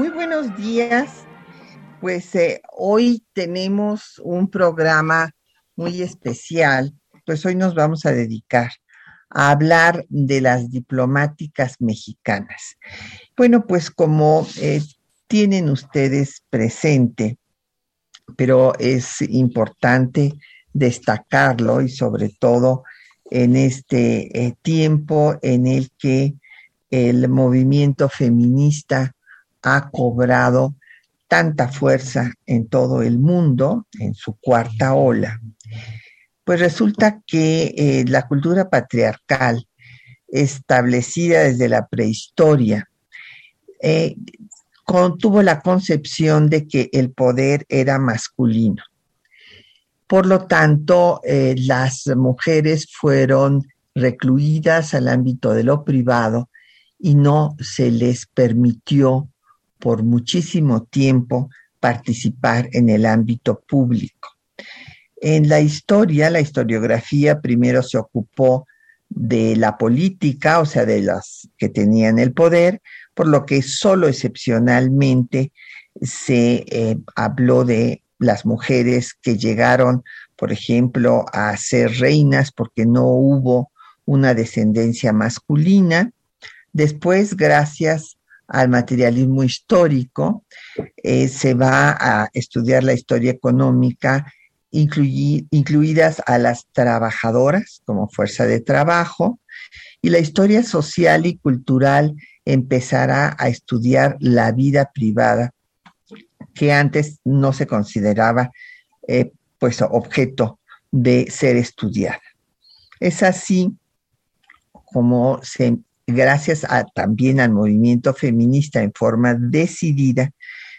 Muy buenos días. Pues eh, hoy tenemos un programa muy especial. Pues hoy nos vamos a dedicar a hablar de las diplomáticas mexicanas. Bueno, pues como eh, tienen ustedes presente, pero es importante destacarlo y sobre todo en este eh, tiempo en el que el movimiento feminista ha cobrado tanta fuerza en todo el mundo, en su cuarta ola, pues resulta que eh, la cultura patriarcal establecida desde la prehistoria eh, tuvo la concepción de que el poder era masculino. Por lo tanto, eh, las mujeres fueron recluidas al ámbito de lo privado y no se les permitió por muchísimo tiempo participar en el ámbito público. En la historia, la historiografía primero se ocupó de la política, o sea, de las que tenían el poder, por lo que solo excepcionalmente se eh, habló de las mujeres que llegaron, por ejemplo, a ser reinas porque no hubo una descendencia masculina. Después, gracias al materialismo histórico, eh, se va a estudiar la historia económica, incluidas a las trabajadoras como fuerza de trabajo, y la historia social y cultural empezará a estudiar la vida privada, que antes no se consideraba eh, pues objeto de ser estudiada. Es así como se gracias también al movimiento feminista en forma decidida,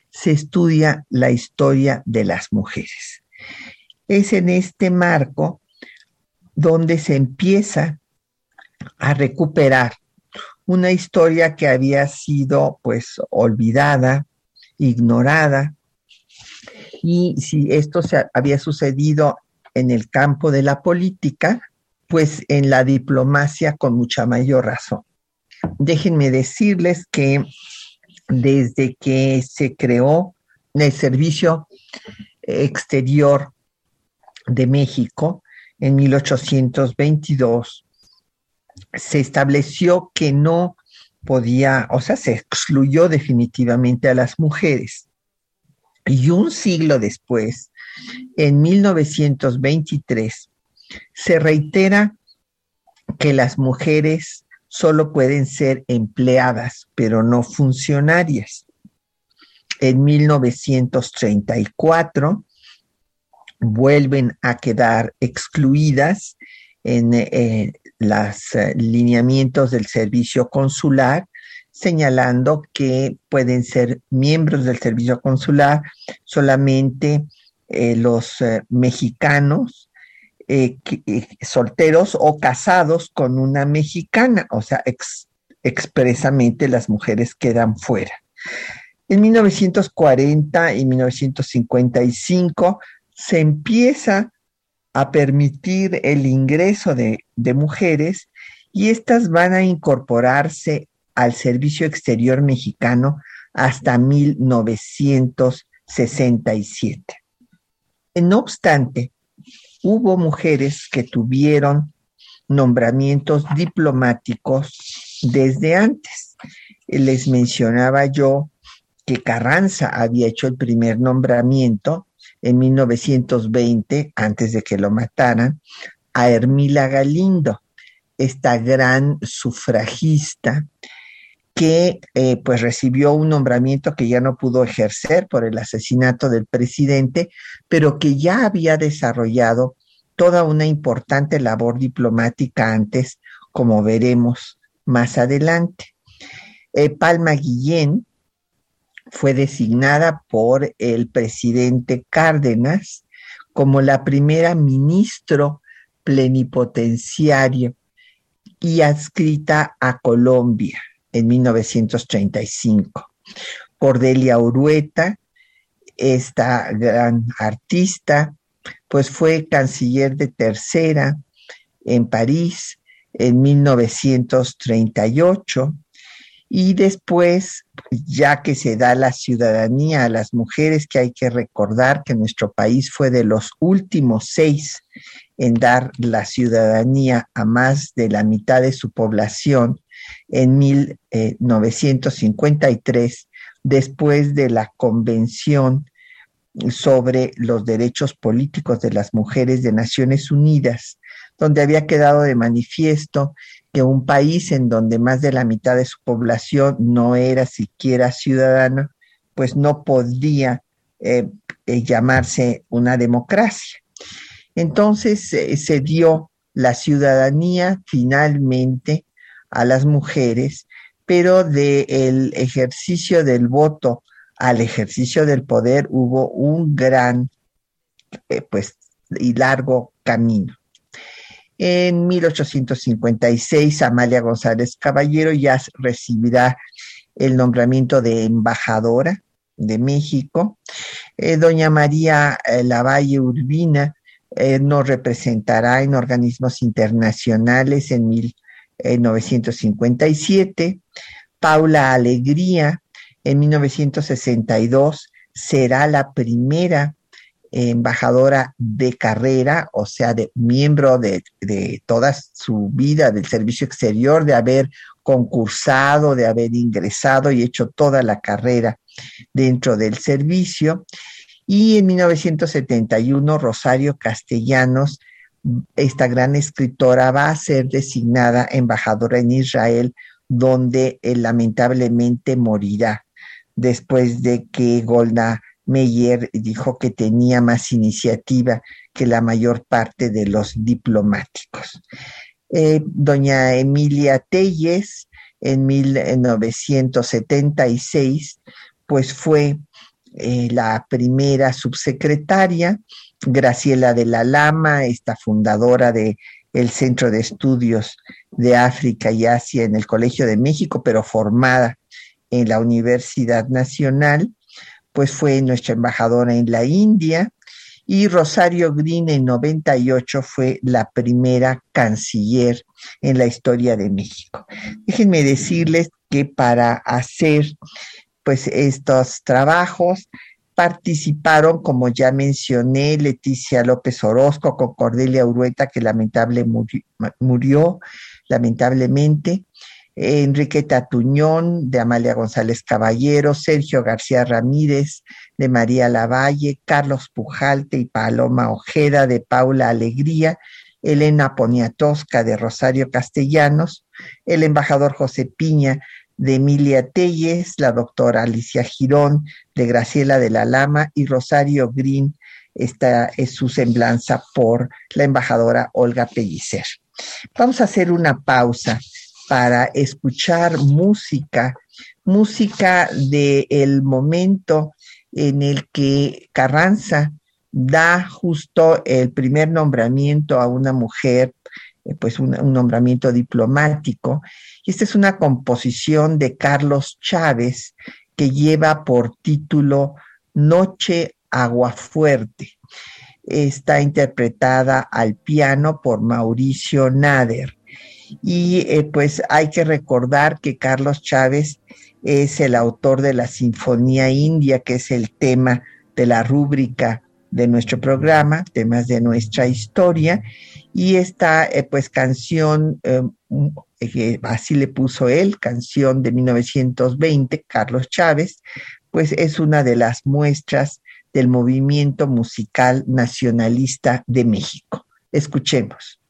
se estudia la historia de las mujeres. Es en este marco donde se empieza a recuperar una historia que había sido pues olvidada, ignorada, y si esto se había sucedido en el campo de la política, pues en la diplomacia con mucha mayor razón déjenme decirles que desde que se creó el Servicio Exterior de México en 1822, se estableció que no podía, o sea, se excluyó definitivamente a las mujeres. Y un siglo después, en 1923, se reitera que las mujeres solo pueden ser empleadas, pero no funcionarias. En 1934 vuelven a quedar excluidas en eh, los eh, lineamientos del servicio consular, señalando que pueden ser miembros del servicio consular solamente eh, los mexicanos eh, eh, solteros o casados con una mexicana, o sea, expresamente las mujeres quedan fuera. En 1940 y 1955 se empieza a permitir el ingreso de, de mujeres y estas van a incorporarse al servicio exterior mexicano hasta 1967. No obstante, hubo mujeres que tuvieron nombramientos diplomáticos desde antes. Les mencionaba yo que Carranza había hecho el primer nombramiento en 1920, antes de que lo mataran, a Hermila Galindo, esta gran sufragista que eh, pues recibió un nombramiento que ya no pudo ejercer por el asesinato del presidente, pero que ya había desarrollado toda una importante labor diplomática antes, como veremos más adelante. Eh, Palma Guillén fue designada por el presidente Cárdenas como la primera ministro plenipotenciario y adscrita a Colombia en 1935. Cordelia Urueta, esta gran artista, pues fue canciller de tercera en París en 1938 y después, ya que se da la ciudadanía a las mujeres, que hay que recordar que nuestro país fue de los últimos seis en dar la ciudadanía a más de la mitad de su población en 1953, después de la Convención sobre los Derechos Políticos de las Mujeres de Naciones Unidas, donde había quedado de manifiesto que un país en donde más de la mitad de su población no era siquiera ciudadano, pues no podía eh, eh, llamarse una democracia. Entonces eh, se dio la ciudadanía finalmente a las mujeres, pero del ejercicio del voto al ejercicio del poder hubo un gran pues y largo camino. En 1856, Amalia González Caballero ya recibirá el nombramiento de embajadora de México. Eh, doña María eh, Lavalle Urbina eh, nos representará en organismos internacionales en 1957. Paula Alegría en 1962 será la primera embajadora de carrera, o sea, de miembro de, toda su vida del servicio exterior, de haber concursado, de haber ingresado y hecho toda la carrera dentro del servicio. Y en 1971, Rosario Castellanos, esta gran escritora, va a ser designada embajadora en Israel, donde eh, lamentablemente morirá después de que Golda Meyer dijo que tenía más iniciativa que la mayor parte de los diplomáticos. Eh, doña Emilia Telles, en 1976, pues fue eh, la primera subsecretaria, Graciela de la Lama, esta fundadora de el Centro de Estudios de África y Asia en el Colegio de México, pero formada en la Universidad Nacional, pues fue nuestra embajadora en la India y Rosario Green en 98 fue la primera canciller en la historia de México. Déjenme decirles que para hacer pues estos trabajos participaron, como ya mencioné, Leticia López Orozco con Cordelia Urueta, que lamentablemente murió, lamentablemente, Enriqueta Tuñón, de Amalia González Caballero, Sergio García Ramírez, de María Lavalle, Carlos Pujalte y Paloma Ojeda, de Paula Alegría, Elena Poniatosca, de Rosario Castellanos, el embajador José Piña, de Emilia Telles, la doctora Alicia Girón, de Graciela de la Lama y Rosario Green, esta es su semblanza por la embajadora Olga Pellicer. Vamos a hacer una pausa para escuchar música, música del momento en el que Carranza da justo el primer nombramiento a una mujer, pues un, nombramiento diplomático. Y esta es una composición de Carlos Chávez que lleva por título Noche Aguafuerte. Está interpretada al piano por Mauricio Nader. Y eh, pues hay que recordar que Carlos Chávez es el autor de la Sinfonía India, que es el tema de la rúbrica de nuestro programa, temas de nuestra historia, y esta eh, pues canción, em, así le puso él, canción de 1920, Carlos Chávez, pues es una de las muestras del movimiento musical nacionalista de México. Escuchemos.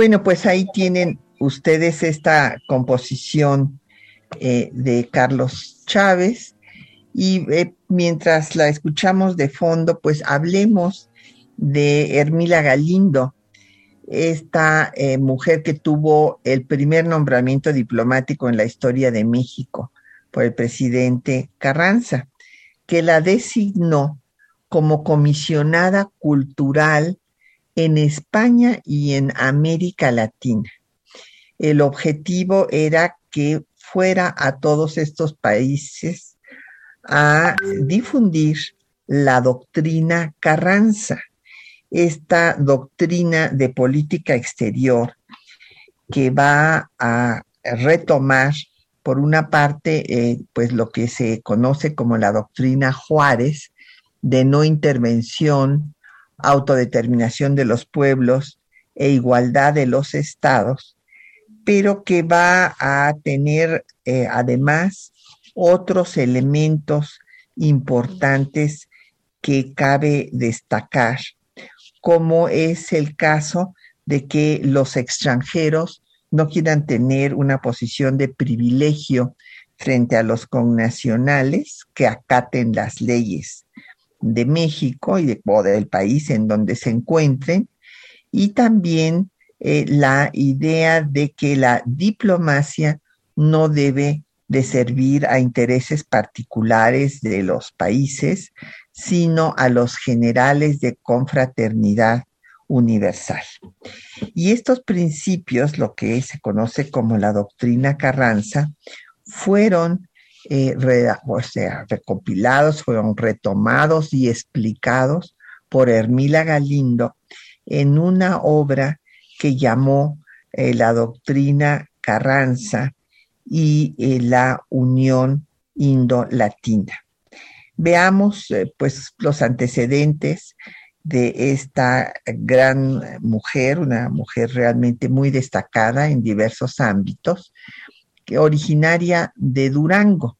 Bueno, pues ahí tienen ustedes esta composición eh, de Carlos Chávez. Y eh, mientras la escuchamos de fondo, pues hablemos de Hermila Galindo, esta eh, mujer que tuvo el primer nombramiento diplomático en la historia de México por el presidente Carranza, que la designó como comisionada cultural en España y en América Latina. El objetivo era que fuera a todos estos países a difundir la doctrina Carranza, esta doctrina de política exterior que va a retomar, por una parte, eh, pues lo que se conoce como la doctrina Juárez, de no intervención, autodeterminación de los pueblos e igualdad de los estados, pero que va a tener eh, además otros elementos importantes que cabe destacar, como es el caso de que los extranjeros no quieran tener una posición de privilegio frente a los connacionales que acaten las leyes de México y de, o del país en donde se encuentren, y también eh, la idea de que la diplomacia no debe de servir a intereses particulares de los países, sino a los generales de confraternidad universal. Y estos principios, lo que se conoce como la doctrina Carranza, fueron eh, o sea, recopilados, fueron retomados y explicados por Hermila Galindo en una obra que llamó eh, la doctrina Carranza y eh, la Unión Indo-Latina. Veamos pues los antecedentes de esta gran mujer, una mujer realmente muy destacada en diversos ámbitos, originaria de Durango.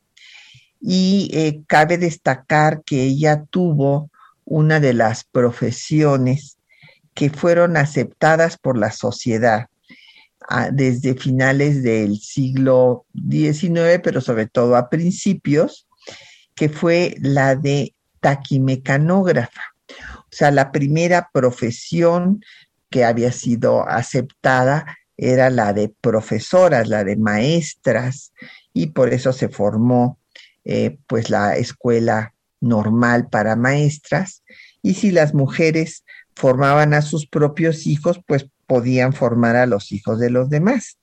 Y eh, cabe destacar que ella tuvo una de las profesiones que fueron aceptadas por la sociedad ah, desde finales del siglo XIX, pero sobre todo a principios, que fue la de taquimecanógrafa. O sea, la primera profesión que había sido aceptada era la de profesoras, la de maestras, y por eso se formó eh, pues la escuela normal para maestras. Y si las mujeres formaban a sus propios hijos, pues podían formar a los hijos de los demás.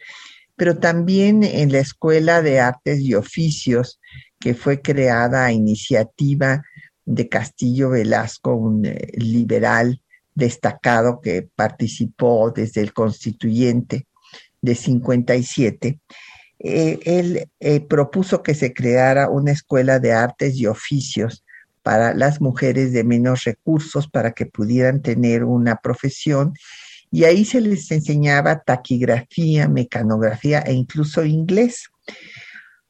Pero también en la Escuela de Artes y Oficios, que fue creada a iniciativa de Castillo Velasco, un eh, liberal destacado que participó desde el constituyente de 57, eh, él eh, propuso que se creara una escuela de artes y oficios para las mujeres de menos recursos para que pudieran tener una profesión y ahí se les enseñaba taquigrafía, mecanografía e incluso inglés.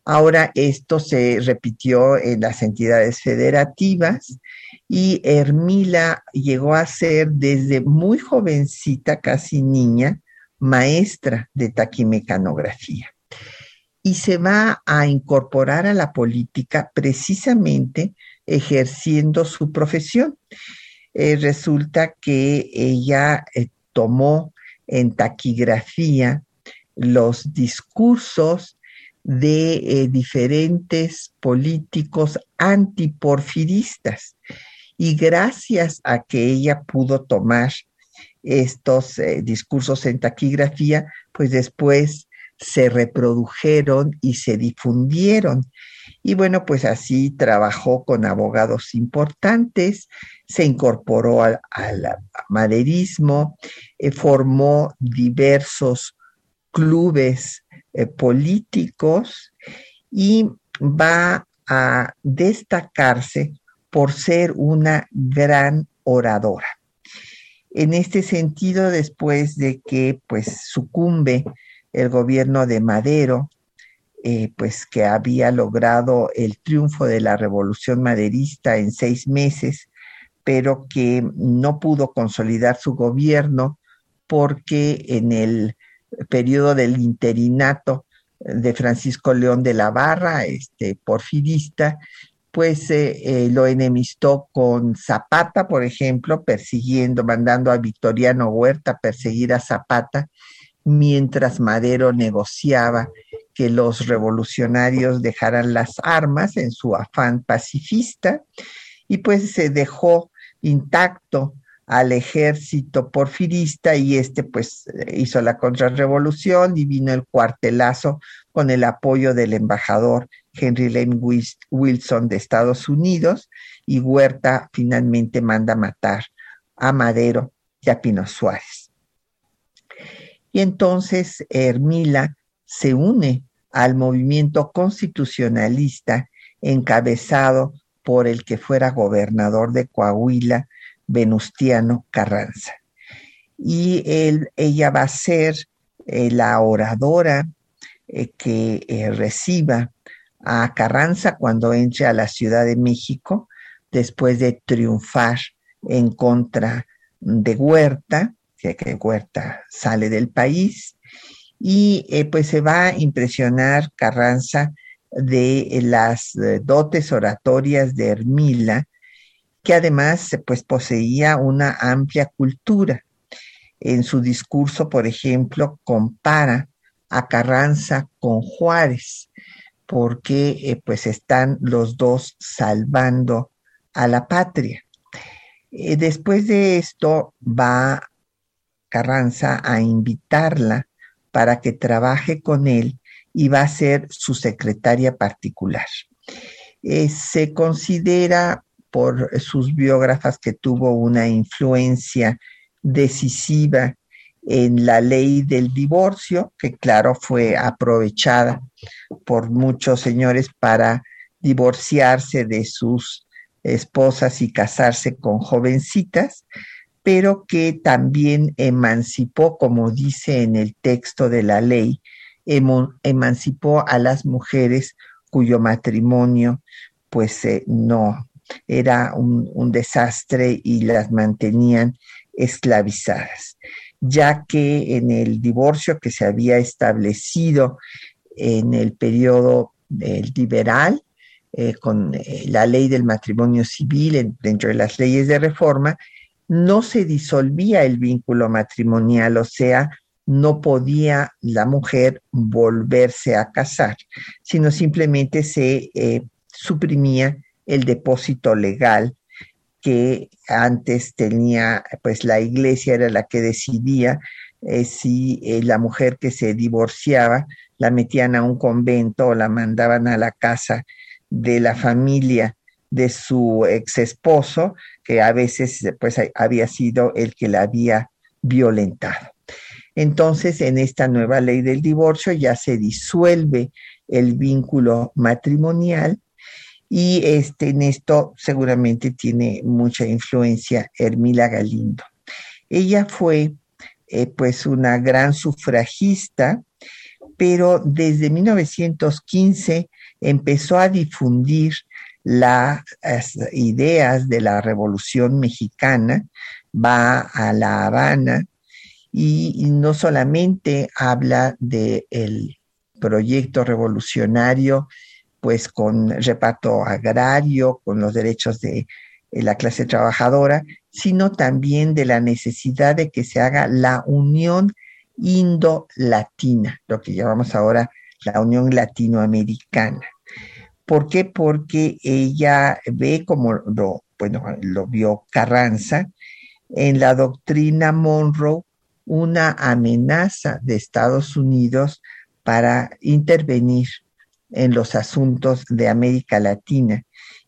Ahora esto se repitió en las entidades federativas y Hermila llegó a ser desde muy jovencita, casi niña, maestra de taquimecanografía y se va a incorporar a la política precisamente ejerciendo su profesión. Eh, resulta que ella eh, tomó en taquigrafía los discursos de eh, diferentes políticos antiporfiristas y gracias a que ella pudo tomar estos eh, discursos en taquigrafía, pues después se reprodujeron y se difundieron. Y bueno, pues así trabajó con abogados importantes, se incorporó al, maderismo, eh, formó diversos clubes eh, políticos y va a destacarse por ser una gran oradora. En este sentido, después de que pues sucumbe el gobierno de Madero, eh, pues que había logrado el triunfo de la revolución maderista en seis meses, pero que no pudo consolidar su gobierno porque en el periodo del interinato de Francisco León de la Barra, este porfirista, pues eh, eh, lo enemistó con Zapata, por ejemplo, persiguiendo, mandando a Victoriano Huerta a perseguir a Zapata, mientras Madero negociaba que los revolucionarios dejaran las armas en su afán pacifista, y pues se dejó intacto al ejército porfirista y este pues hizo la contrarrevolución y vino el cuartelazo con el apoyo del embajador Henry Lane Wilson de Estados Unidos y Huerta finalmente manda matar a Madero y a Pino Suárez. Y entonces Hermila se une al movimiento constitucionalista encabezado por el que fuera gobernador de Coahuila, Venustiano Carranza. Y ella va a ser eh, la oradora eh, que eh, reciba a Carranza cuando entre a la Ciudad de México, después de triunfar en contra de Huerta, que, que Huerta sale del país, y pues se va a impresionar Carranza de las dotes oratorias de Hermila, que además pues poseía una amplia cultura. En su discurso, por ejemplo, compara a Carranza con Juárez, porque eh, pues están los dos salvando a la patria. Eh, después de esto va Carranza a invitarla para que trabaje con él y va a ser su secretaria particular. Eh, se considera por sus biógrafas que tuvo una influencia decisiva en la ley del divorcio, que claro fue aprovechada por muchos señores para divorciarse de sus esposas y casarse con jovencitas, pero que también emancipó, como dice en el texto de la ley, emancipó a las mujeres cuyo matrimonio pues eh, no era un, desastre y las mantenían esclavizadas, ya que en el divorcio que se había establecido en el periodo liberal, eh, con eh, la ley del matrimonio civil dentro de las leyes de reforma, no se disolvía el vínculo matrimonial, o sea, no podía la mujer volverse a casar, sino simplemente se eh, suprimía el depósito legal que antes tenía, pues la iglesia era la que decidía eh, si eh, la mujer que se divorciaba la metían a un convento o la mandaban a la casa de la familia de su ex esposo, que a veces pues había sido el que la había violentado. Entonces, en esta nueva ley del divorcio ya se disuelve el vínculo matrimonial y este, en esto seguramente tiene mucha influencia Hermila Galindo. Ella fue eh, pues una gran sufragista, pero desde 1915 empezó a difundir las ideas de la Revolución Mexicana, va a La Habana y, no solamente habla del proyecto revolucionario pues con reparto agrario, con los derechos de la clase trabajadora, sino también de la necesidad de que se haga la unión indo-latina, lo que llamamos ahora la unión latinoamericana. ¿Por qué? Porque ella ve como lo, bueno, lo vio Carranza en la doctrina Monroe una amenaza de Estados Unidos para intervenir en los asuntos de América Latina.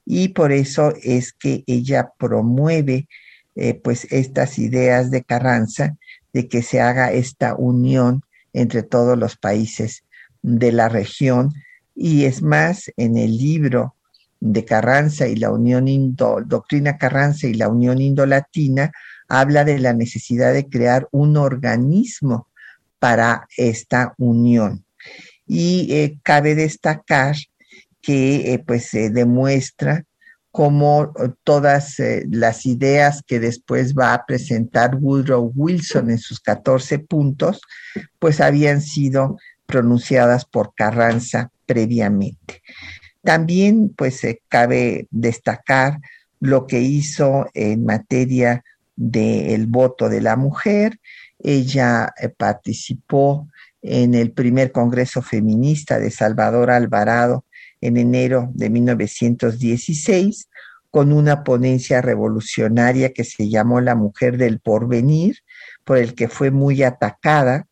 Y por eso es que ella promueve eh, pues estas ideas de Carranza de que se haga esta unión entre todos los países de la región. Y es más en el libro de Carranza y la Unión Indo, Doctrina Carranza y la Unión Indolatina habla de la necesidad de crear un organismo para esta unión y eh, cabe destacar que eh, pues se demuestra como eh, todas eh, las ideas que después va a presentar Woodrow Wilson en sus 14 puntos, pues habían sido pronunciadas por Carranza previamente. También, pues, cabe destacar lo que hizo en materia del voto de la mujer. Ella eh, participó en el primer Congreso Feminista de Salvador Alvarado en enero de 1916 con una ponencia revolucionaria que se llamó La Mujer del Porvenir, por el que fue muy atacada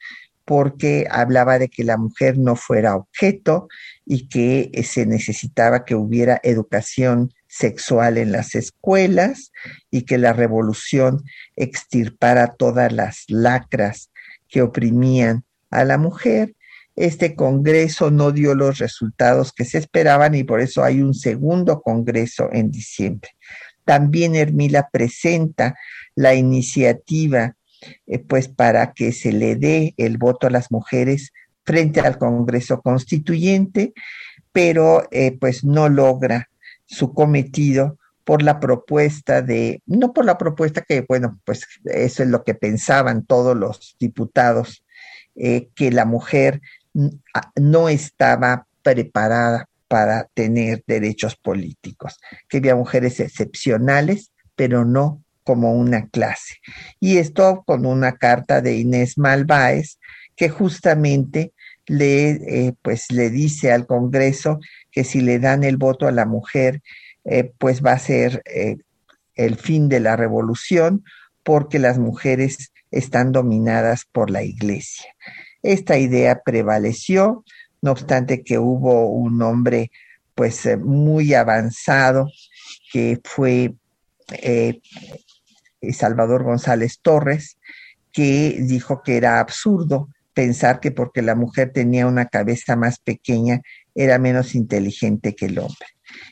porque hablaba de que la mujer no fuera objeto y que eh, se necesitaba que hubiera educación sexual en las escuelas y que la revolución extirpara todas las lacras que oprimían a la mujer. Este Congreso no dio los resultados que se esperaban y por eso hay un segundo Congreso en diciembre. También Hermila presenta la iniciativa eh, pues para que se le dé el voto a las mujeres frente al Congreso Constituyente, pero eh, pues no logra su cometido por la propuesta de, no por la propuesta que, bueno, pues eso es lo que pensaban todos los diputados, eh, que la mujer no estaba preparada para tener derechos políticos, que había mujeres excepcionales, pero no como una clase. Y esto con una carta de Inés Malváez, que justamente le, eh, pues, le dice al Congreso que si le dan el voto a la mujer, eh, pues va a ser el fin de la revolución, porque las mujeres están dominadas por la iglesia. Esta idea prevaleció, no obstante que hubo un hombre pues muy avanzado que fue Salvador González Torres, que dijo que era absurdo pensar que porque la mujer tenía una cabeza más pequeña era menos inteligente que el hombre.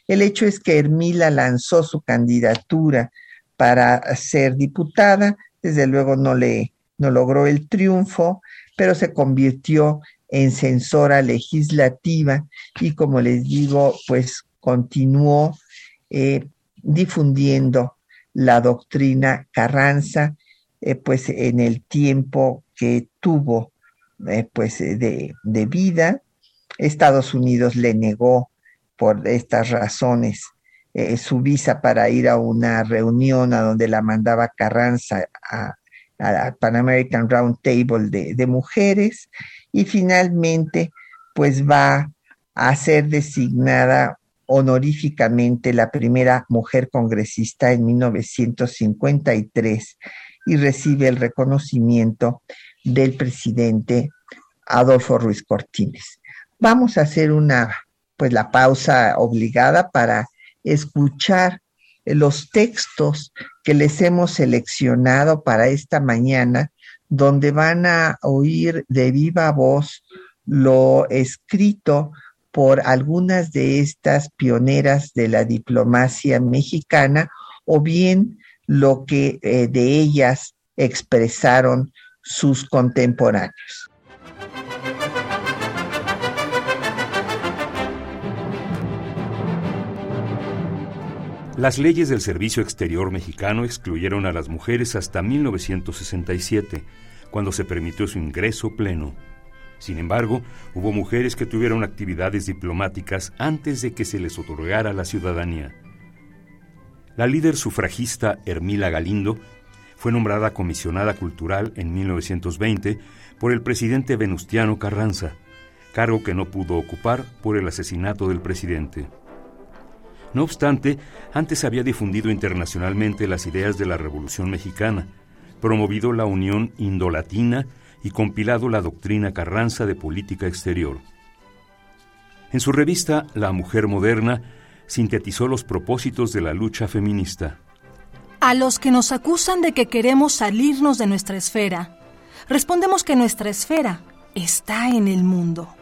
El hecho es que Hermila lanzó su candidatura para ser diputada, desde luego no le no logró el triunfo, pero se convirtió en censora legislativa y como les digo, pues continuó eh, difundiendo la doctrina Carranza, eh, pues en el tiempo que tuvo eh, pues eh, de, vida. Estados Unidos le negó por estas razones eh, su visa para ir a una reunión a donde la mandaba Carranza a, la Pan American Round Table de, de, mujeres y finalmente pues va a ser designada honoríficamente la primera mujer congresista en 1953 y recibe el reconocimiento del presidente Adolfo Ruiz Cortines. Vamos a hacer una, pues la pausa obligada para escuchar los textos que les hemos seleccionado para esta mañana, donde van a oír de viva voz lo escrito por algunas de estas pioneras de la diplomacia mexicana o bien lo que eh, de ellas expresaron sus contemporáneos. Las leyes del Servicio Exterior mexicano excluyeron a las mujeres hasta 1967, cuando se permitió su ingreso pleno. Sin embargo, hubo mujeres que tuvieron actividades diplomáticas antes de que se les otorgara la ciudadanía. La líder sufragista Hermila Galindo fue nombrada comisionada cultural en 1920 por el presidente Venustiano Carranza, cargo que no pudo ocupar por el asesinato del presidente. No obstante, antes había difundido internacionalmente las ideas de la Revolución Mexicana, promovido la Unión Indolatina y compilado la doctrina Carranza de política exterior. En su revista La Mujer Moderna sintetizó los propósitos de la lucha feminista. A los que nos acusan de que queremos salirnos de nuestra esfera, respondemos que nuestra esfera está en el mundo.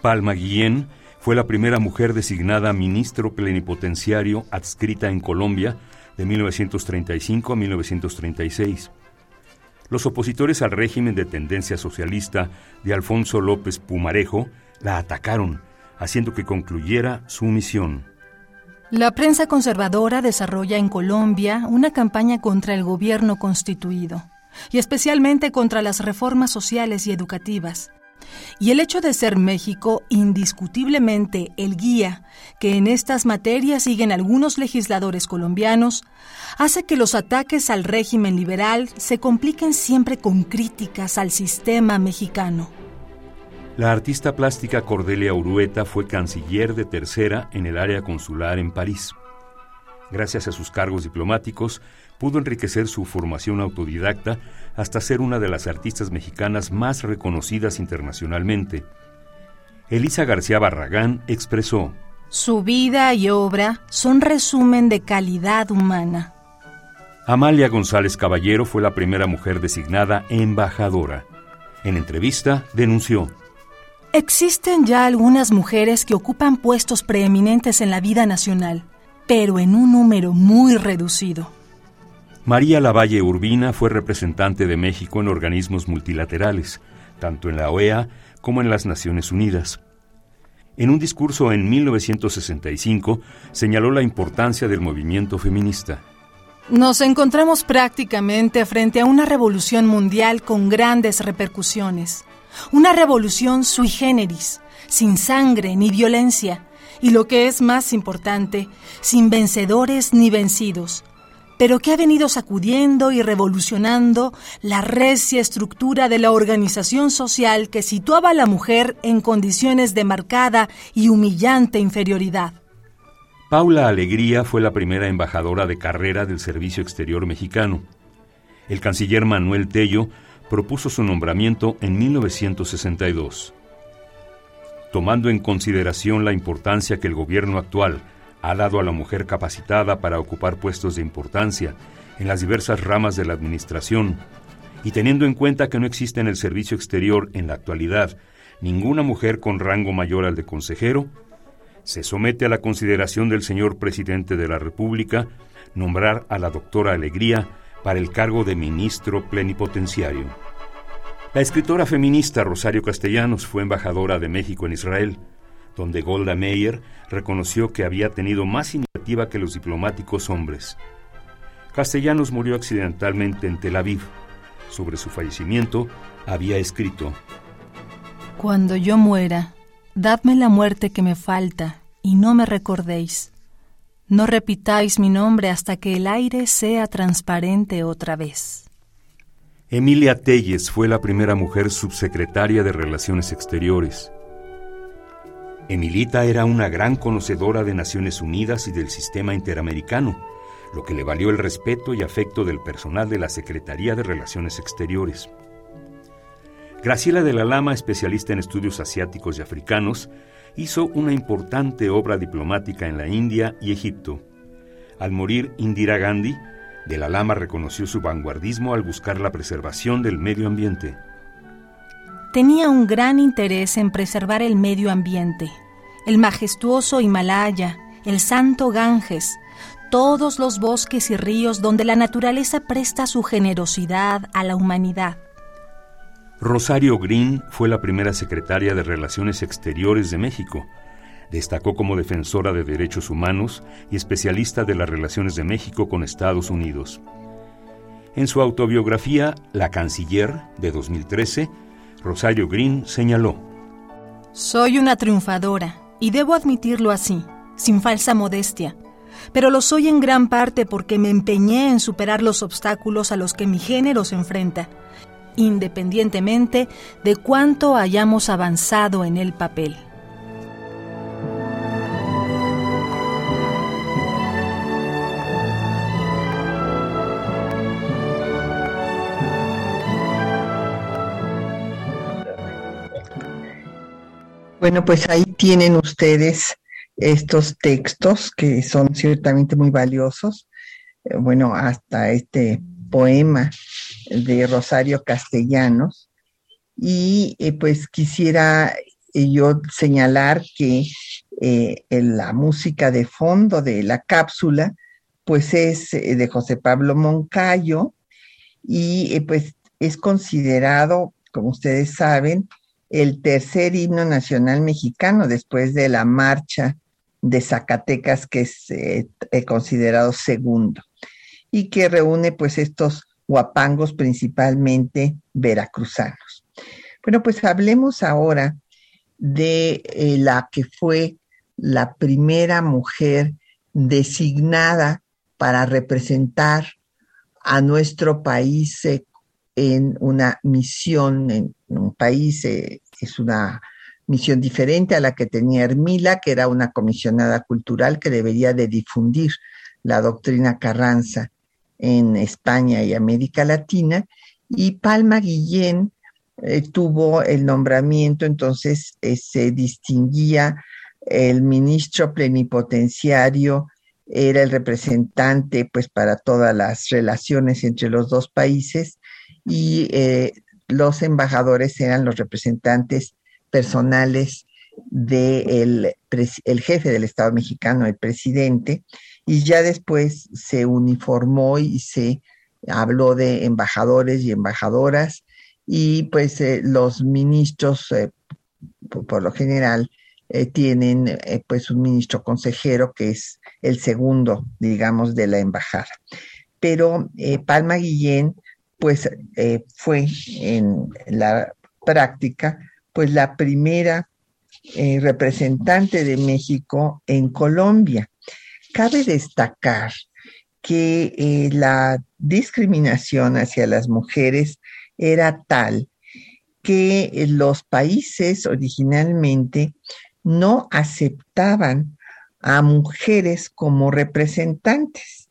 Palma Guillén fue la primera mujer designada ministro plenipotenciario adscrita en Colombia de 1935 a 1936. Los opositores al régimen de tendencia socialista de Alfonso López Pumarejo la atacaron, haciendo que concluyera su misión. La prensa conservadora desarrolla en Colombia una campaña contra el gobierno constituido y especialmente contra las reformas sociales y educativas. Y el hecho de ser México indiscutiblemente el guía que en estas materias siguen algunos legisladores colombianos, hace que los ataques al régimen liberal se compliquen siempre con críticas al sistema mexicano. La artista plástica Cordelia Urueta fue canciller de tercera en el área consular en París. Gracias a sus cargos diplomáticos, pudo enriquecer su formación autodidacta hasta ser una de las artistas mexicanas más reconocidas internacionalmente. Elisa García Barragán expresó, Su vida y obra son resumen de calidad humana. Amalia González Caballero fue la primera mujer designada embajadora. En entrevista denunció, Existen ya algunas mujeres que ocupan puestos preeminentes en la vida nacional, pero en un número muy reducido. María Lavalle Urbina fue representante de México en organismos multilaterales, tanto en la OEA como en las Naciones Unidas. En un discurso en 1965 señaló la importancia del movimiento feminista. Nos encontramos prácticamente frente a una revolución mundial con grandes repercusiones. Una revolución sui generis, sin sangre ni violencia, y lo que es más importante, sin vencedores ni vencidos, pero que ha venido sacudiendo y revolucionando la recia estructura de la organización social que situaba a la mujer en condiciones de marcada y humillante inferioridad. Paula Alegría fue la primera embajadora de carrera del Servicio Exterior mexicano. El canciller Manuel Tello propuso su nombramiento en 1962. Tomando en consideración la importancia que el gobierno actual ha dado a la mujer capacitada para ocupar puestos de importancia en las diversas ramas de la administración, y teniendo en cuenta que no existe en el servicio exterior en la actualidad ninguna mujer con rango mayor al de consejero, se somete a la consideración del señor presidente de la República nombrar a la doctora Alegría para el cargo de ministro plenipotenciario. La escritora feminista Rosario Castellanos fue embajadora de México en Israel, donde Golda Meir reconoció que había tenido más iniciativa que los diplomáticos hombres. Castellanos murió accidentalmente en Tel Aviv. Sobre su fallecimiento había escrito, Cuando yo muera, dadme la muerte que me falta y no me recordéis. No repitáis mi nombre hasta que el aire sea transparente otra vez. Emilia Telles fue la primera mujer subsecretaria de Relaciones Exteriores. Emilita era una gran conocedora de Naciones Unidas y del sistema interamericano, lo que le valió el respeto y afecto del personal de la Secretaría de Relaciones Exteriores. Graciela de la Lama, especialista en estudios asiáticos y africanos, hizo una importante obra diplomática en la India y Egipto. Al morir Indira Gandhi, de la Lama reconoció su vanguardismo al buscar la preservación del medio ambiente tenía un gran interés en preservar el medio ambiente, el majestuoso Himalaya, el santo Ganges, todos los bosques y ríos donde la naturaleza presta su generosidad a la humanidad. Rosario Green fue la primera secretaria de Relaciones Exteriores de México. Destacó como defensora de derechos humanos y especialista de las relaciones de México con Estados Unidos. En su autobiografía La Canciller de 2013, Rosario Green señaló, Soy una triunfadora, y debo admitirlo así, sin falsa modestia, pero lo soy en gran parte porque me empeñé en superar los obstáculos a los que mi género se enfrenta, independientemente de cuánto hayamos avanzado en el papel. Bueno, pues ahí tienen ustedes estos textos que son ciertamente muy valiosos. Eh, bueno, hasta este poema de Rosario Castellanos. Y eh, pues quisiera eh, yo señalar que la música de fondo de la cápsula, pues es de José Pablo Moncayo y pues es considerado, como ustedes saben, el tercer himno nacional mexicano después de la marcha de Zacatecas, que es eh, considerado segundo, y que reúne pues estos guapangos principalmente veracruzanos. Bueno, pues hablemos ahora de eh, la que fue la primera mujer designada para representar a nuestro país eh, en una misión, en un país, eh, es una misión diferente a la que tenía Hermila, que era una comisionada cultural que debería de difundir la doctrina Carranza en España y América Latina, y Palma Guillén eh, tuvo el nombramiento, entonces eh, se distinguía el ministro plenipotenciario, era el representante pues para todas las relaciones entre los dos países y eh, los embajadores eran los representantes personales del el jefe del Estado mexicano, el presidente, y ya después se uniformó y se habló de embajadores y embajadoras y pues eh, los ministros eh, por, lo general tienen pues un ministro consejero que es el segundo digamos de la embajada. Pero Palma Guillén pues fue en la práctica pues la primera representante de México en Colombia. Cabe destacar que eh, la discriminación hacia las mujeres era tal que eh, los países originalmente no aceptaban a mujeres como representantes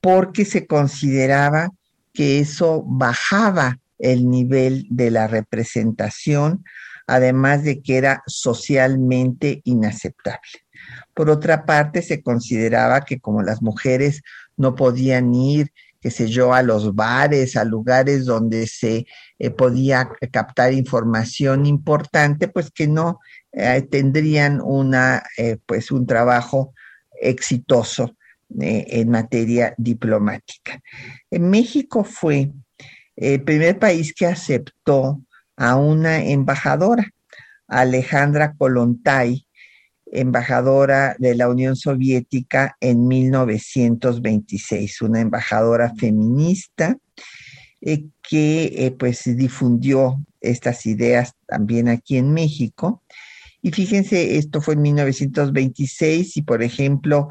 porque se consideraba que eso bajaba el nivel de la representación, además de que era socialmente inaceptable. Por otra parte, se consideraba que como las mujeres no podían ir, qué sé yo, a los bares, a lugares donde se eh, podía captar información importante, pues que no eh, tendrían una, eh, pues un trabajo exitoso en materia diplomática. En México fue el primer país que aceptó a una embajadora, Alejandra Kolontai, embajadora de la Unión Soviética en 1926, una embajadora feminista eh, que eh, pues difundió estas ideas también aquí en México. Y fíjense, esto fue en 1926 y por ejemplo,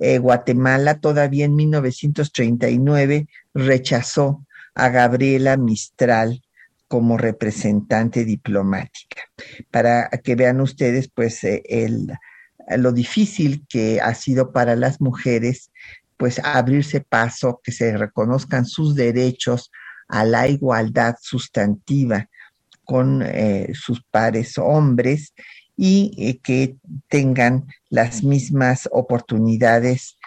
eh, Guatemala todavía en 1939 rechazó a Gabriela Mistral como representante diplomática, para que vean ustedes pues eh, el, lo difícil que ha sido para las mujeres pues abrirse paso, que se reconozcan sus derechos a la igualdad sustantiva con eh, sus pares hombres y eh, que tengan las mismas oportunidades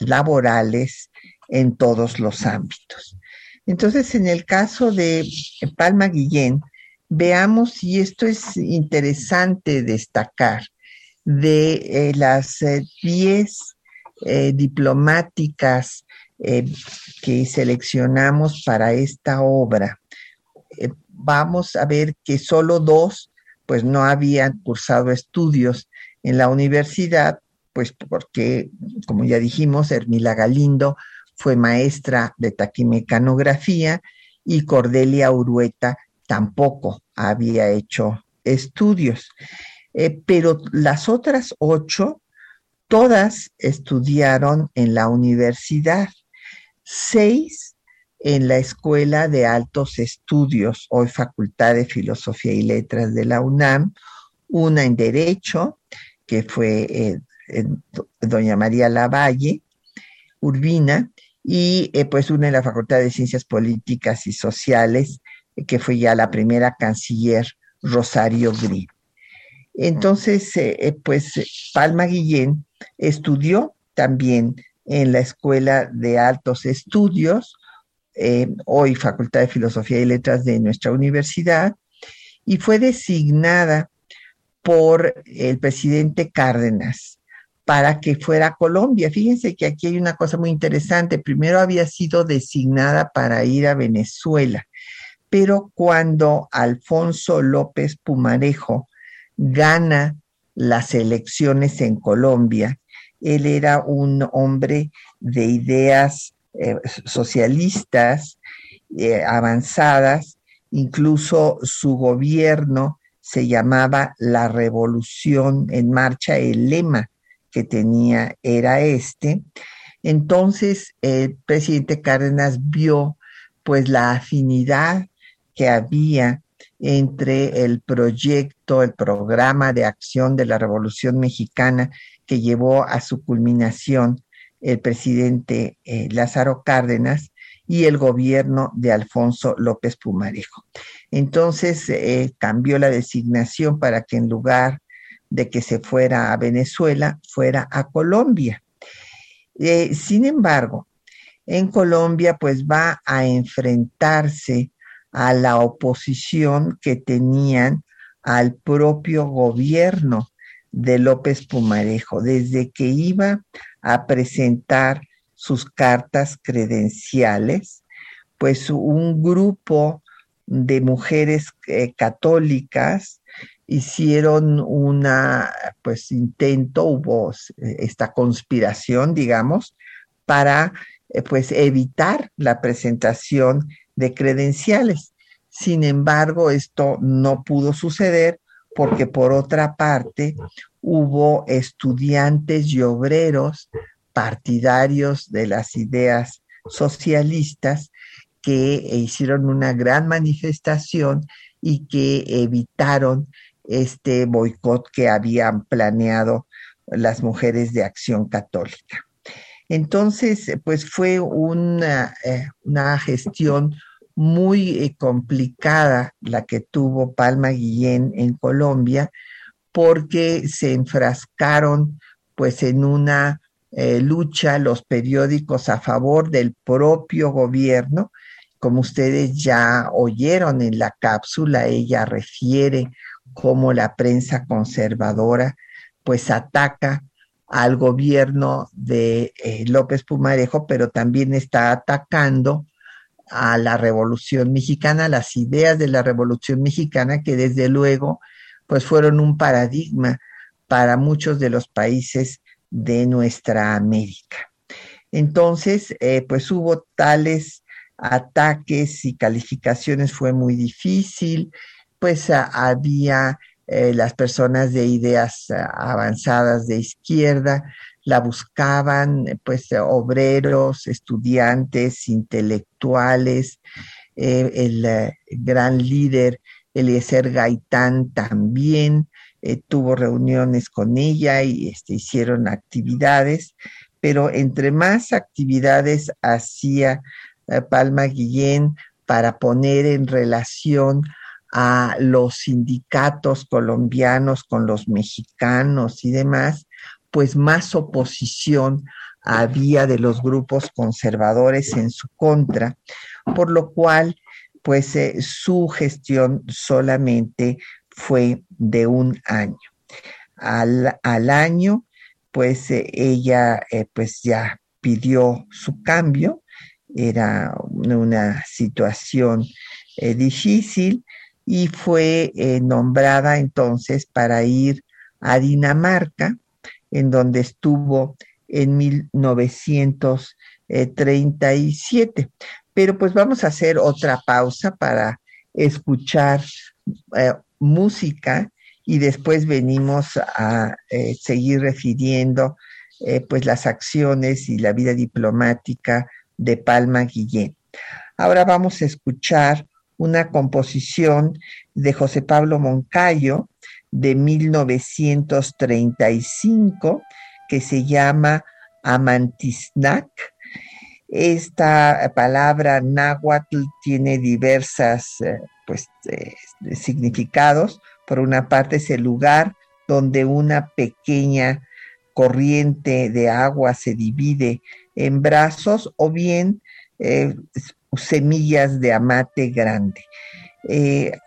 laborales en todos los ámbitos. Entonces, en el caso de Palma Guillén, veamos, y esto es interesante destacar, de eh, las 10 eh, eh, diplomáticas que seleccionamos para esta obra, vamos a ver que solo dos, pues no habían cursado estudios en la universidad, pues porque, como ya dijimos, Hermila Galindo fue maestra de taquimecanografía y Cordelia Urueta tampoco había hecho estudios. Eh, pero las otras ocho, todas estudiaron en la universidad, seis en la Escuela de Altos Estudios, hoy Facultad de Filosofía y Letras de la UNAM, una en Derecho, que fue eh, doña María Lavalle, Urbina, y eh, pues una en la Facultad de Ciencias Políticas y Sociales, eh, que fue ya la primera canciller Rosario Gri. Entonces, pues Palma Guillén estudió también en la Escuela de Altos Estudios, hoy Facultad de Filosofía y Letras de nuestra universidad, y fue designada por el presidente Cárdenas para que fuera a Colombia. Fíjense que aquí hay una cosa muy interesante. Primero había sido designada para ir a Venezuela, pero cuando Alfonso López Pumarejo gana las elecciones en Colombia. Él era un hombre de ideas eh, socialistas eh, avanzadas, incluso su gobierno se llamaba la Revolución en Marcha, el lema que tenía era este. Entonces, el presidente Cárdenas vio pues la afinidad que había entre el proyecto, el programa de acción de la Revolución Mexicana que llevó a su culminación el presidente eh, Lázaro Cárdenas y el gobierno de Alfonso López Pumarejo. Entonces eh, cambió la designación para que en lugar de que se fuera a Venezuela, fuera a Colombia. Eh, sin embargo, en Colombia pues va a enfrentarse a la oposición que tenían al propio gobierno de López Pumarejo, desde que iba a presentar sus cartas credenciales, pues un grupo de mujeres eh, católicas hicieron una, pues intento, hubo eh, esta conspiración, digamos, para eh, pues evitar la presentación de credenciales. Sin embargo, esto no pudo suceder porque por otra parte hubo estudiantes y obreros partidarios de las ideas socialistas que hicieron una gran manifestación y que evitaron este boicot que habían planeado las mujeres de acción católica. Entonces, pues fue una, eh, una gestión muy eh, complicada la que tuvo Palma Guillén en Colombia, porque se enfrascaron pues en una eh, lucha los periódicos a favor del propio gobierno. Como ustedes ya oyeron en la cápsula, ella refiere cómo la prensa conservadora pues ataca al gobierno de eh, López Pumarejo, pero también está atacando a la Revolución Mexicana, las ideas de la Revolución Mexicana, que desde luego pues fueron un paradigma para muchos de los países de nuestra América. Entonces, eh, pues hubo tales ataques y calificaciones, fue muy difícil, pues había eh, las personas de ideas eh, avanzadas de izquierda, la buscaban pues obreros, estudiantes, intelectuales, el gran líder Eliezer Gaitán también tuvo reuniones con ella y este, hicieron actividades, pero entre más actividades hacía Palma Guillén para poner en relación a los sindicatos colombianos con los mexicanos y demás, pues más oposición había de los grupos conservadores en su contra, por lo cual pues eh, su gestión solamente fue de un año. Al, año, pues eh, ella eh, pues ya pidió su cambio, era una situación difícil, y fue nombrada entonces para ir a Dinamarca, en donde estuvo en 1937. Pero pues vamos a hacer otra pausa para escuchar eh, música y después venimos a eh, seguir refiriendo pues las acciones y la vida diplomática de Palma Guillén. Ahora vamos a escuchar una composición de José Pablo Moncayo de 1935 que se llama Amantisnac. Esta palabra náhuatl tiene diversas eh, pues, eh, significados. Por una parte es el lugar donde una pequeña corriente de agua se divide en brazos o bien eh, semillas de amate grande.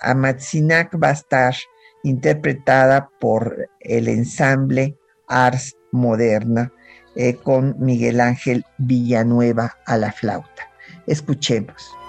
Amatzinac va a estar interpretada por el ensamble Ars Moderna eh, con Miguel Ángel Villanueva a la flauta. Escuchemos.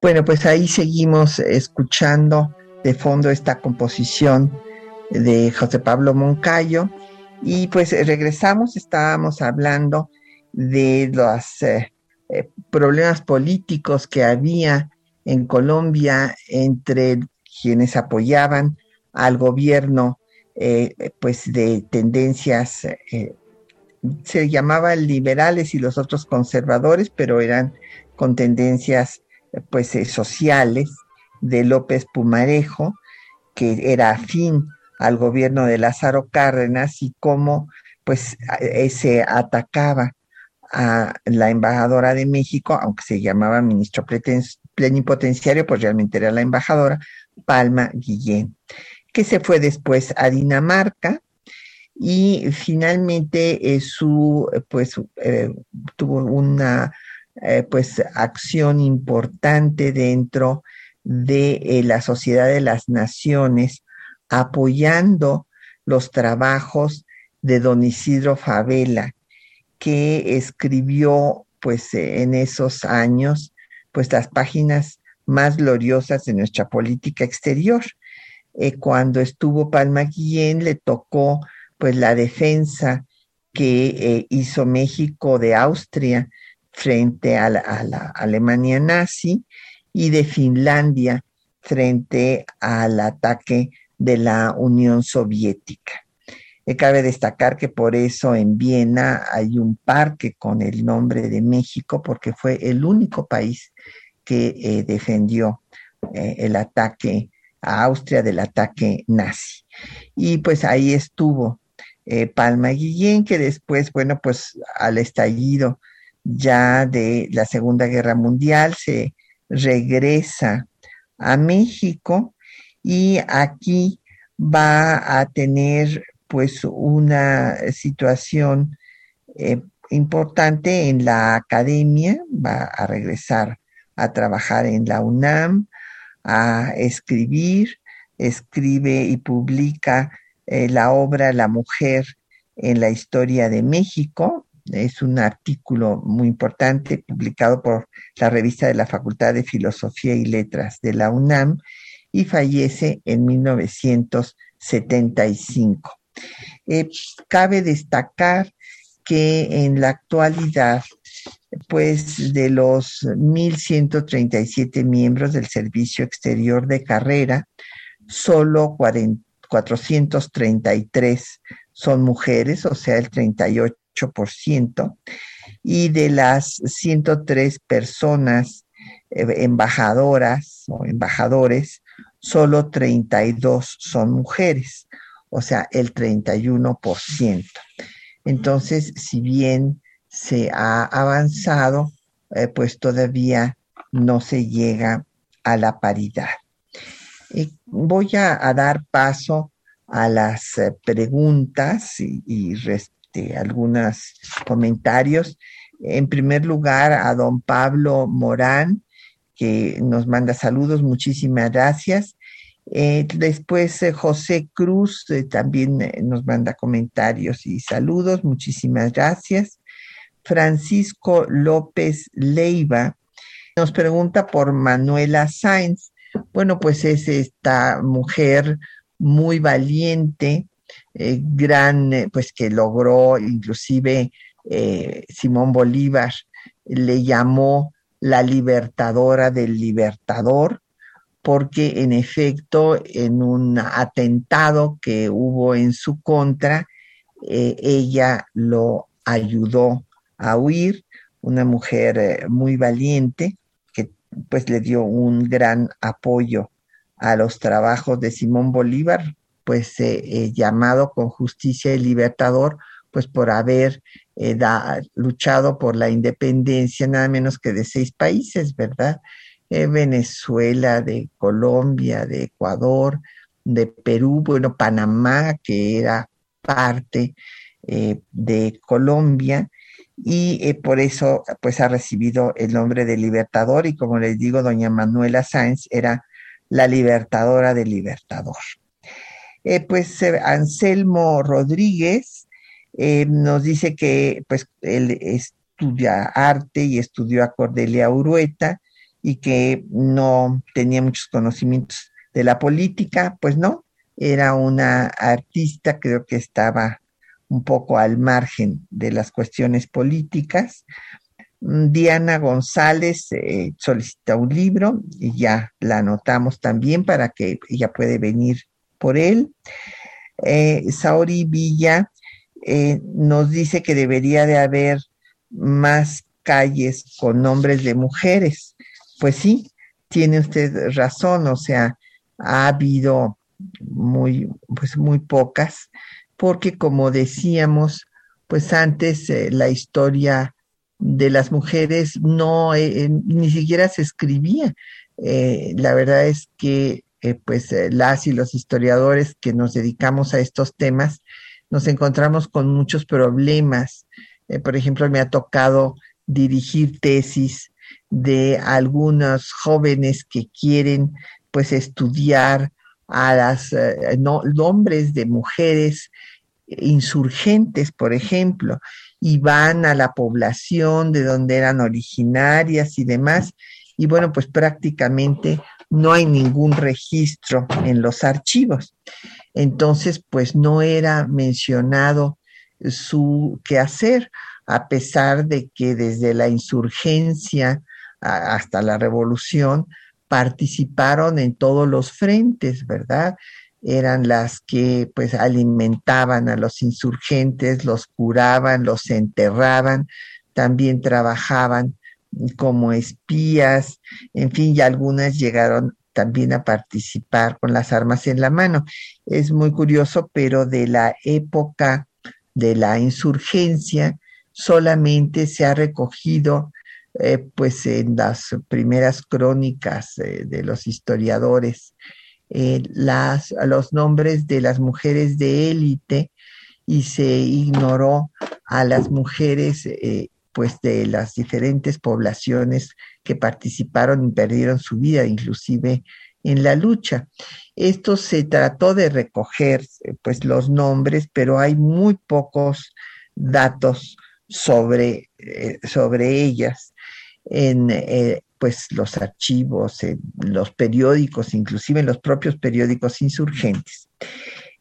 Bueno, pues ahí seguimos escuchando de fondo esta composición de José Pablo Moncayo. Y pues regresamos, estábamos hablando de los eh, eh, problemas políticos que había en Colombia entre quienes apoyaban al gobierno eh, pues de tendencias se llamaban liberales y los otros conservadores, pero eran con tendencias pues eh, sociales de López Pumarejo, que era afín al gobierno de Lázaro Cárdenas y cómo pues eh, se atacaba a la embajadora de México, aunque se llamaba ministro plenipotenciario, pues realmente era la embajadora, Palma Guillén, que se fue después a Dinamarca y finalmente eh, su pues tuvo una eh, pues acción importante dentro de eh, la Sociedad de las Naciones, apoyando los trabajos de don Isidro Favela, que escribió pues en esos años pues las páginas más gloriosas de nuestra política exterior. Eh, cuando estuvo Palma Guillén le tocó pues la defensa que hizo México de Austria frente a la, Alemania nazi y de Finlandia frente al ataque de la Unión Soviética. Eh, cabe destacar que por eso en Viena hay un parque con el nombre de México, porque fue el único país que eh, defendió eh, el ataque a Austria del ataque nazi. Y pues ahí estuvo Palma Guillén, que después, bueno, pues al estallido ya de la Segunda Guerra Mundial, se regresa a México y aquí va a tener pues una situación eh, importante en la academia, va a regresar a trabajar en la UNAM, a escribir, escribe y publica eh, la obra La mujer en la historia de México, es un artículo muy importante publicado por la revista de la Facultad de Filosofía y Letras de la UNAM y fallece en 1975. Eh, cabe destacar que en la actualidad, pues de los 1.137 miembros del Servicio Exterior de Carrera, solo 433 son mujeres, o sea, el 38 y de las 103 personas eh, embajadoras o embajadores, solo 32 son mujeres, o sea, el 31%. Entonces, si bien se ha avanzado, eh, pues todavía no se llega a la paridad. voy a, dar paso a las eh, preguntas y, y este, algunos comentarios. En primer lugar, a don Pablo Morán, que nos manda saludos, muchísimas gracias. Eh, después eh, José Cruz eh, también nos manda comentarios y saludos, muchísimas gracias. Francisco López Leiva nos pregunta por Manuela Sáenz. Bueno, pues es esta mujer muy valiente, eh, gran, eh, pues que logró inclusive eh, Simón Bolívar, le llamó la libertadora del libertador, porque en efecto en un atentado que hubo en su contra, ella lo ayudó a huir, una mujer muy valiente que pues le dio un gran apoyo a los trabajos de Simón Bolívar, pues eh, eh, llamado con justicia y libertador, pues por haber eh, luchado por la independencia nada menos que de seis países, ¿verdad? Venezuela, de Colombia, de Ecuador, de Perú, bueno, Panamá, que era parte de Colombia, y por eso pues ha recibido el nombre de libertador y como les digo, doña Manuela Sáenz era la libertadora del libertador. Eh, pues eh, Anselmo Rodríguez eh, nos dice que pues él estudia arte y estudió a Cordelia Urueta y que no tenía muchos conocimientos de la política, pues no, era una artista, creo que estaba un poco al margen de las cuestiones políticas. Diana González solicita un libro y ya la anotamos también para que ella puede venir por él. Eh, Saori Villa eh, nos dice que debería de haber más calles con nombres de mujeres. Pues sí, tiene usted razón, o sea, ha habido muy, pues muy pocas, porque como decíamos, pues antes eh, la historia de las mujeres no, eh, ni siquiera se escribía. la verdad es que pues las y los historiadores que nos dedicamos a estos temas, nos encontramos con muchos problemas. Eh, por ejemplo, me ha tocado dirigir tesis de algunos jóvenes que quieren pues estudiar a las eh, nombres de mujeres insurgentes, por ejemplo, y van a la población de donde eran originarias y demás, y bueno, pues prácticamente no hay ningún registro en los archivos. Entonces, pues no era mencionado su quehacer, a pesar de que desde la insurgencia hasta la revolución participaron en todos los frentes, ¿verdad? Eran las que pues alimentaban a los insurgentes, los curaban, los enterraban, también trabajaban como espías, en fin, y algunas llegaron también a participar con las armas en la mano. Es muy curioso, pero de la época de la insurgencia solamente se ha recogido eh, pues en las primeras crónicas eh, de los historiadores eh, las, los nombres de las mujeres de élite y se ignoró a las mujeres pues de las diferentes poblaciones que participaron y perdieron su vida, inclusive en la lucha. Esto se trató de recoger pues los nombres, pero hay muy pocos datos sobre, eh, sobre ellas en eh, pues los archivos, en los periódicos, inclusive en los propios periódicos insurgentes.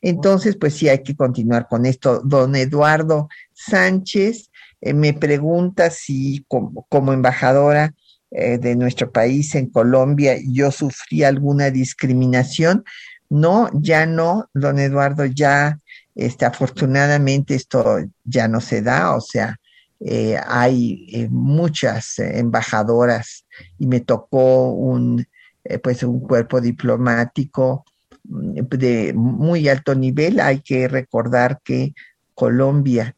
Entonces, pues sí hay que continuar con esto. Don Eduardo Sánchez eh, me pregunta si como, embajadora eh, de nuestro país en Colombia yo sufrí alguna discriminación. No, ya no, don Eduardo, ya este, afortunadamente esto ya no se da, o sea, eh, hay muchas embajadoras y me tocó un, pues un cuerpo diplomático mm, de muy alto nivel. Hay que recordar que Colombia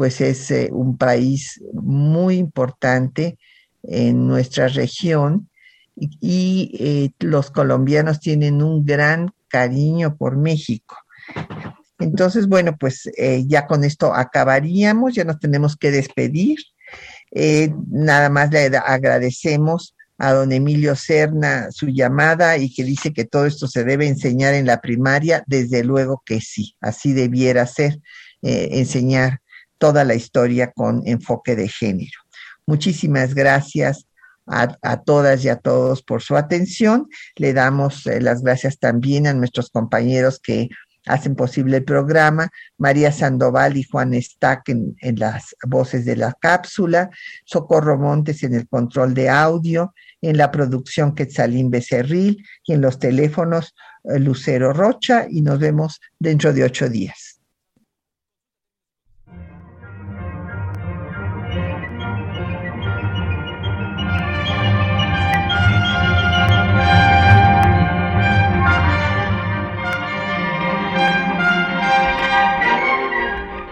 pues es eh, un país muy importante en nuestra región y, eh, los colombianos tienen un gran cariño por México. Entonces, bueno, pues eh, ya con esto acabaríamos, ya nos tenemos que despedir. nada más le agradecemos a don Emilio Serna su llamada y que dice que todo esto se debe enseñar en la primaria, desde luego que sí, así debiera ser, enseñar toda la historia con enfoque de género. Muchísimas gracias a, todas y a todos por su atención. Le damos eh, las gracias también a nuestros compañeros que hacen posible el programa, María Sandoval y Juan Stack en, las voces de la cápsula, Socorro Montes en el control de audio, en la producción Quetzalín Becerril y en los teléfonos eh, Lucero Rocha y nos vemos dentro de ocho días.